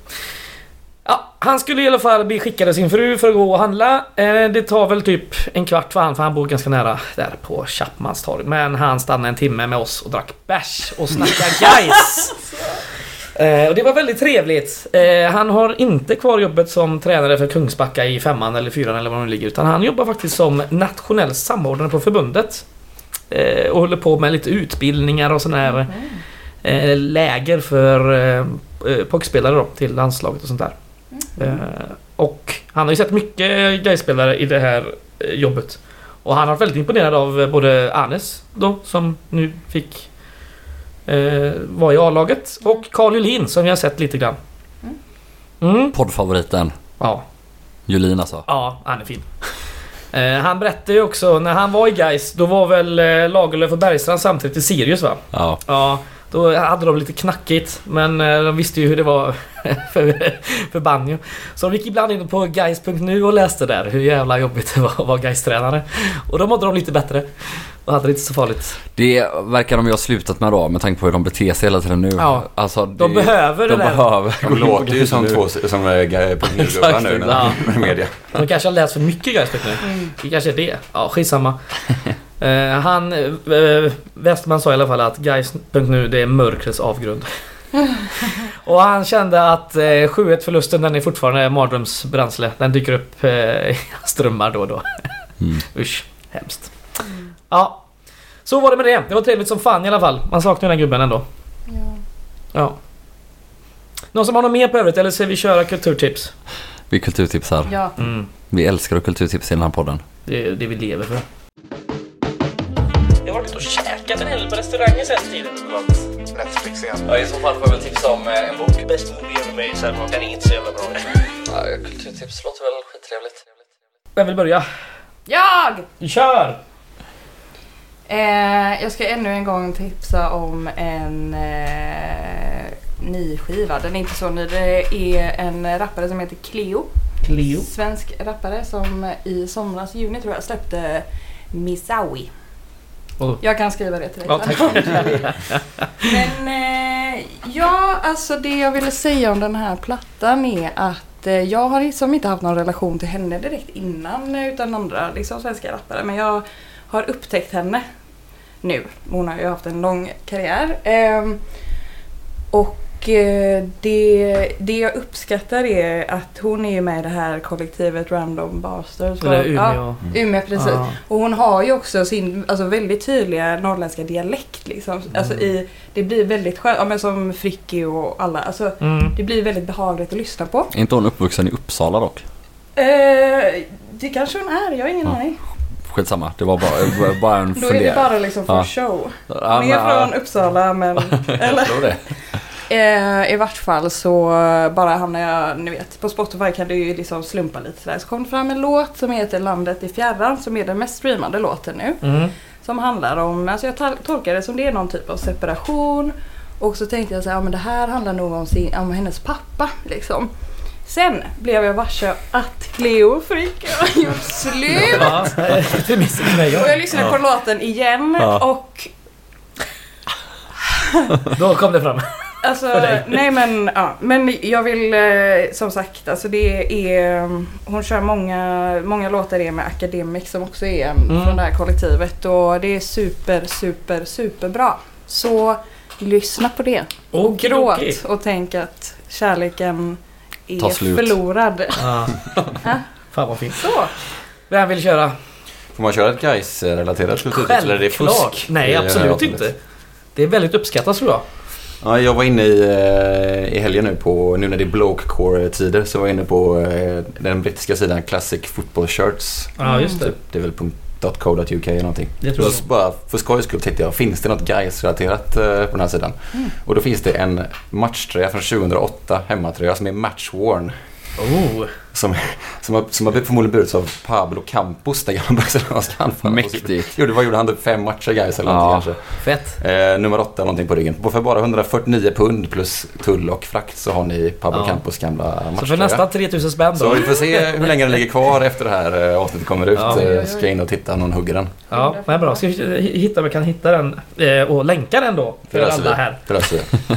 Ja, han skulle i alla fall bli skickad av sin fru för att gå och handla. Eh, det tar väl typ en kvart för han, för han bor ganska nära där på Chapmanstorg. Men han stannade en timme med oss och drack bärs och snackade guys. Eh, och det var väldigt trevligt. Eh, han har inte kvar jobbet som tränare för Kungsbacka i femman eller fyran eller vad det nu ligger. Utan han jobbar faktiskt som nationell samordnare på förbundet. Eh, och håller på med lite utbildningar och sådana här eh, läger för eh, eh, pockspelare då till landslaget och sånt där. Eh, och han har ju sett mycket Gais-spelare i det här jobbet. Och han har varit väldigt imponerad av både Anes då som nu fick eh, vara i A-laget och Carl Julin som vi har sett lite grann. Mm. Poddfavoriten. Ja, Julin alltså. ja, han är fin. Eh, han berättade ju också när han var i Gais då var väl eh, Lagerlöf och Bergstrand samtidigt i Sirius va? Ja. Ja, då hade de lite knackigt. Men eh, de visste ju hur det var för, för banjo. Så de gick ibland in på guys.nu och läste där hur jävla jobbigt det var att vara Gais-tränare. Och då mådde de lite bättre. Och hade det inte så farligt. Det verkar de ju ha slutat med då med tanke på hur de beter sig hela tiden nu. Ja. Alltså, det, De behöver det de där. behöver De låter ju som två som är ga- på Exakt, gubbar nu ja. när- med media. De kanske har läst för mycket guys nu. Det kanske är det. Ja, skitsamma. Eh, han, uh, Westman sa i alla fall att Guys.nu det är mörkrets avgrund. och han kände att uh, 7-1 förlusten den är fortfarande mardrömsbränsle. Den dyker upp uh, i hans drömmar då och då. Mm. Usch, hemskt. Ja, så var det med det. Det var trevligt som fan i alla fall. Man saknar den här gubben ändå. Ja. Ja. Någon som har något mer på övrigt eller ska vi köra kulturtips? Vi kulturtipsar. ja. Mm. Vi älskar att kulturtipsa i den här podden. Det är det vi lever för. Jag har varit och käkat en hel på restaurangen sen tiden. Netflix igen. Ja, i så fall får jag väl tipsa om en bok. Bäst movie ever made, sen var den inte så jävla bra. Ja, kulturtips låter väl skittrevligt. Vem vill börja? Jag! Kör! Eh, jag ska ännu en gång tipsa om en eh, ny skiva. Den är inte så ny. Det är en rappare som heter Cleo. Cleo. Svensk rappare som i somras, juni tror jag, släppte Misawi. Oh. Jag kan skriva det till dig. Tack. Men eh, ja, alltså det jag ville säga om den här plattan är att eh, jag har liksom inte haft någon relation till henne direkt innan eh, utan andra liksom, svenska rappare. Men jag har upptäckt henne nu. Hon har ju haft en lång karriär. Ehm, och eh, det, det jag uppskattar är att hon är ju med i det här kollektivet Random Bastards. Det där Ja, Umeå. Umeå precis. Ja. Och hon har ju också sin alltså, väldigt tydliga norrländska dialekt. Liksom. Alltså, i, det blir väldigt skönt, ja, men som Fricky och alla. Alltså, Mm. det blir väldigt behagligt att lyssna på. Är inte hon uppvuxen i Uppsala dock? Eh, det kanske hon är, jag har ingen Ja. Skitsamma, det var bara, bara en Då är det fundering. bara liksom för Ja. show. Ja, men, från Uppsala men... eller? Jag tror det. Eh, I vart fall så bara hamnar jag, ni vet, på Spotify kan du ju liksom slumpa lite sådär. Så kom det fram en låt som heter Landet i fjärran som är den mest streamade låten nu. Mm. Som handlar om, alltså jag tolkar det som det är någon typ av separation. Och så tänkte jag så här, ja men det här handlar nog om, sin, om hennes pappa liksom. Sen blev jag varse att Cleo Frick har gjort slut. Ja, det missade mig Och ja. jag lyssnade på låten igen Ja. och Då kom det fram. Alltså, nej men, ja, men jag vill eh, som sagt, alltså det är, um, hon kör många, många låtar är med Academic som också är Mm. från det här kollektivet och det är super, super, superbra. Så lyssna på det. Och gråt Okidoki. och tänk att kärleken är Ta slut. förlorad. Ja. Fan vad fint. Så, Vem vill köra? Får man köra ett Gais-relaterat kulturtips eller är det fusk? Nej, absolut inte. Det är väldigt uppskattat tror jag. Ja, jag var inne i, eh, i helgen nu på, nu när det är blokecore-tider, så var jag inne på eh, den brittiska sidan Classic Football Shirts. Ja, just det. Typ, det är väl .co.uk eller någonting. Det tror jag. Så bara för skojs skull tänkte jag, finns det något Gais-relaterat eh, på den här sidan? Och då finns det en matchtröja från 2008, hemmatröja, som är matchworn. Oh. Som, som, har, som har förmodligen burits av Pablo Campos, den gamla brasilianska anfallaren. Mäktigt. Jo, vad gjorde han? Typ fem matcher Gais eller Ja. kanske. Fett. Eh, nummer åtta någonting på ryggen. För bara 149 pund plus tull och frakt så har ni Pablo Ja. Campos gamla matchtröja. Så för nästan 3000 spänn Så då. vi får se hur länge den ligger kvar efter det här eh, avsnittet kommer ut. Ja. Eh. Ska in och titta om någon hugger den. Ja, men bra. Ska vi hitta om vi kan hitta den eh, och länka den då för alla här. Det. Eh,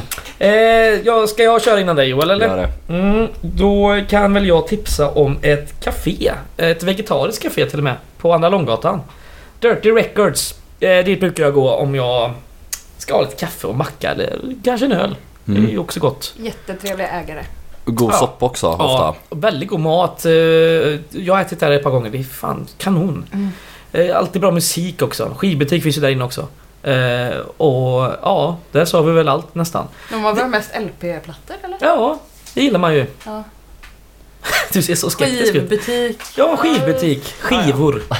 ja, ska jag köra innan dig Joel eller? Gör det. Mm, då kan väl jag tipsa om ett café. Ett vegetariskt café till och med. På Andra Långgatan. Dirty Records. Eh, dit brukar jag gå om jag ska ha lite kaffe och macka eller kanske en öl. Det är Mm. ju också gott. jättetrevliga ägare. God Ja. soppa också ofta. Ja, väldigt god mat. Eh, Jag har ätit där ett par gånger. Det är fan kanon. Mm. Eh, Alltid bra musik också. Skivbutik finns ju där inne också. Eh, Och ja, där sa vi väl allt nästan. De har väl mest LP-plattor eller? Ja, det gillar man ju. Ja. Du ser så skeptisk ut. Skivbutik. Ja, skivbutik. Skivor.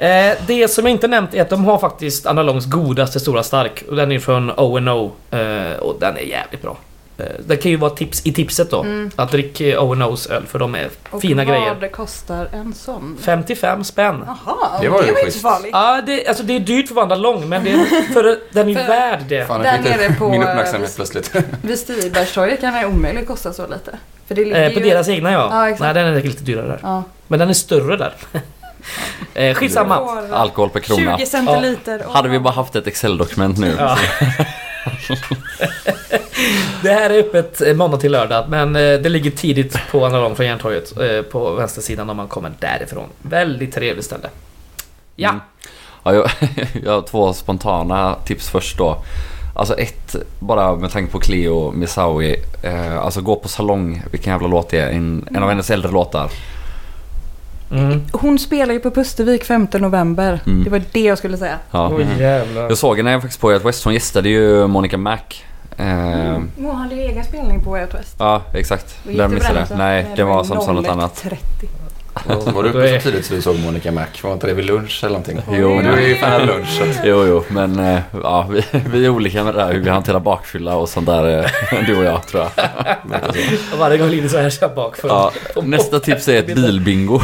Eh, det som jag inte nämnt är att de har faktiskt Anna Longs godaste stora stark. Och den är från O&O eh, Och den är jävligt bra. Eh, det kan ju vara tips i tipset då. Mm. Att drick eh, O&O's öl för de är Och fina vad grejer. kostar en sån? 55 spänn. Jaha, Det var ju schysst. Ja, det, alltså det är dyrt för att vara Anna Lång men det är, för den är För- värd det. Fan, Där nere på, min eh, uppmärksamhet plötsligt. Vid Stibergstorget kan det omöjligt kosta så lite. För det ligger Eh, på ju... deras egna ja. Ja, exakt. Nej, den är lite dyrare där. Ja. Men den är större där. eh, skitsamma. Alkohol per krona. 20 centiliter. Åh. Hade vi bara haft ett Excel-dokument nu. Ja. det här är öppet eh, måndag till lördag men eh, det ligger tidigt på andra Lång från Järntorget eh, på vänstersidan om man kommer därifrån. Väldigt trevligt ställe. Ja. Mm. Ja, jag, jag har två spontana tips först då. Alltså ett, bara med tanke på Cleo Misawi. Eh, alltså gå på salong, vilken jävla låt det är. En, en av hennes äldre låtar. Mm. Hon spelar ju på Pustervik 5 november. Mm. Det var det jag skulle säga. Ja. Jävlar. Jag såg henne faktiskt på Way Out West, hon gästade ju Monica Mac. Eh, Hon hade ju egen spelning på Way Out West. Ja, exakt. Det missade jag. så. Nej, det var som sa något annat. 01.30. Var du uppe så tidigt så du såg Monica Mac? Var inte det vid lunch eller någonting? Jo, Men du är ju fan av lunch. Så. Jo, jo, men eh, ja, vi, vi är olika med det där hur vi hanterar bakfylla och sånt där. eh, Du och jag tror jag. Och varje gång Linus så här kör bak för Ja, nästa tips är ett bilbingo.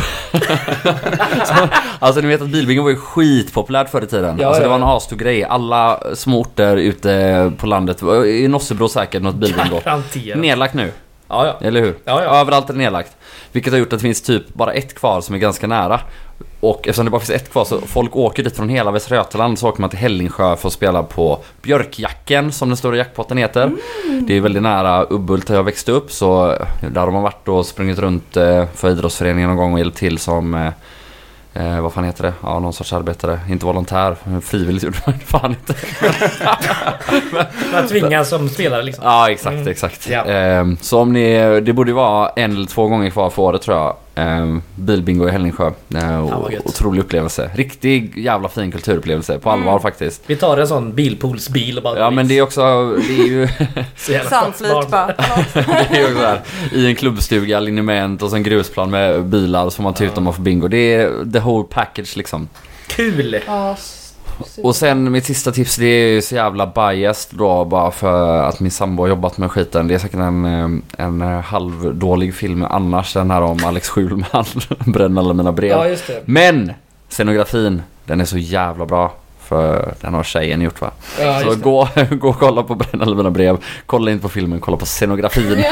Så, alltså ni vet att bilbingo var ju skitpopulärt förr i tiden. Ja, alltså det var en asstor grej. Alla små orter ute på landet, i Nossebro säkert något bilbingo. Garanterat. Nedlagt nu, Ja, ja. eller hur? Ja, ja. Överallt är det nedlagt. Vilket har gjort att det finns typ bara ett kvar som är ganska nära. Och eftersom det bara finns ett kvar så folk åker dit från hela Västra Götaland så åker man till Hällingsjö för att spela på Björkjacken som den stora jackpotten heter. Det är väldigt nära Ubbult där jag växte upp så där har man varit och sprungit runt eh, för idrottsföreningen någon gång och hjälpt till som eh, eh, vad fan heter det? Ja, någon sorts arbetare. Inte volontär, men frivilligt gjorde man fan inte. Man tvingas som spelare liksom. Ja, exakt, Mm. exakt. Ja. Ehm, så om ni, det borde ju vara en eller två gånger kvar för året tror jag. Ehm, bilbingo i Hällingsjö. Vad gött. otrolig upplevelse. Riktig jävla fin kulturupplevelse, på allvar Mm. faktiskt. Vi tar en sån bilpoolsbil och bara Ja men det är också, det är ju, stadsbarn. bara. det är ju här, i en klubbstuga, linjement och så en grusplan med bilar så får man tuta om man får bingo. Det är the whole package liksom. Kul! Ja, Och sen mitt sista tips det är ju så jävla biased då bara för att min sambo har jobbat med skiten. Det är säkert en, eh, en halvdålig film annars den här om Alex Schulman, Bränn alla mina brev. Ja just det. Men scenografin, den är så jävla bra. För den har tjejen gjort va? Ja, så gå, gå och kolla på Bränn alla mina brev. Kolla inte på filmen, kolla på scenografin.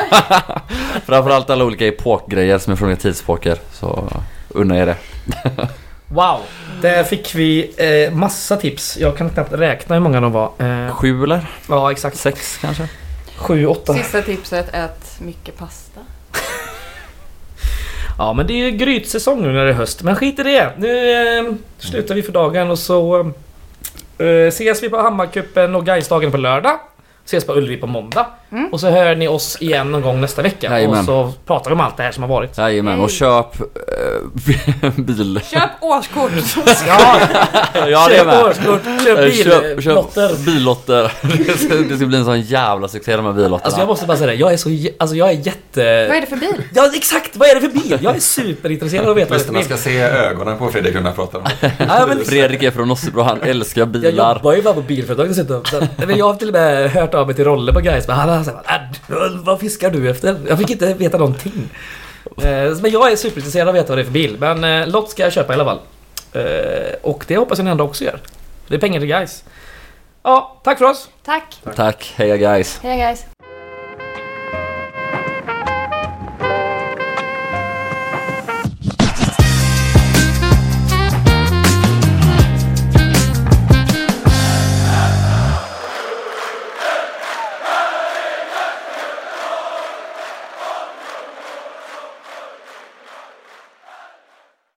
Framförallt alla olika epokgrejer som är från olika tidsepoker. Så unna er det. Wow! Där fick vi eh, massa tips. Jag kan knappt räkna hur många de var. Eh, Sju eller? ja exakt. Sex kanske? Sju, åtta. Sista tipset, ät mycket pasta. Ja men det är ju grytsäsong nu när det är höst. Men skit i det. Nu eh, slutar vi för dagen och så eh, ses vi på Hammarcupen och Gaisdagen på lördag. Ses på Ullevi på måndag. Mm. Och så hör ni oss igen någon gång nästa vecka. Jajamän. Och så pratar vi om allt det här som har varit. Jajamän, och köp äh, bil. Köp årskort! Ja, ja det är köp med. årskort, köp Eh, Köp, billotter. köp billotter. Det ska, bli en sån jävla succé de här billotterna. Alltså jag måste bara säga det. Jag är så... Alltså jag är jätte... Vad är det för bil? Ja exakt! Vad är det för bil? Jag är superintresserad av att veta vad det Lyssnarna ska se ögonen på Fredrik när han pratar om det. Ja, men, Fredrik är från Nossebro, han älskar jag bilar. jobbar ju bara på bilföretag dessutom. Så, men jag har till och med hört av mig till Rolle på guys. Men han har sagt "Äh, vad fiskar du efter? Jag fick inte veta någonting. Eh, Men jag är superintresserad av att veta vad det är för bil. Men eh, lott ska jag köpa i alla fall. Eh, Och det hoppas jag ni andra också gör. Det är pengar till guys. Ja, tack för oss! Tack! Tack, heja guys. Hej guys!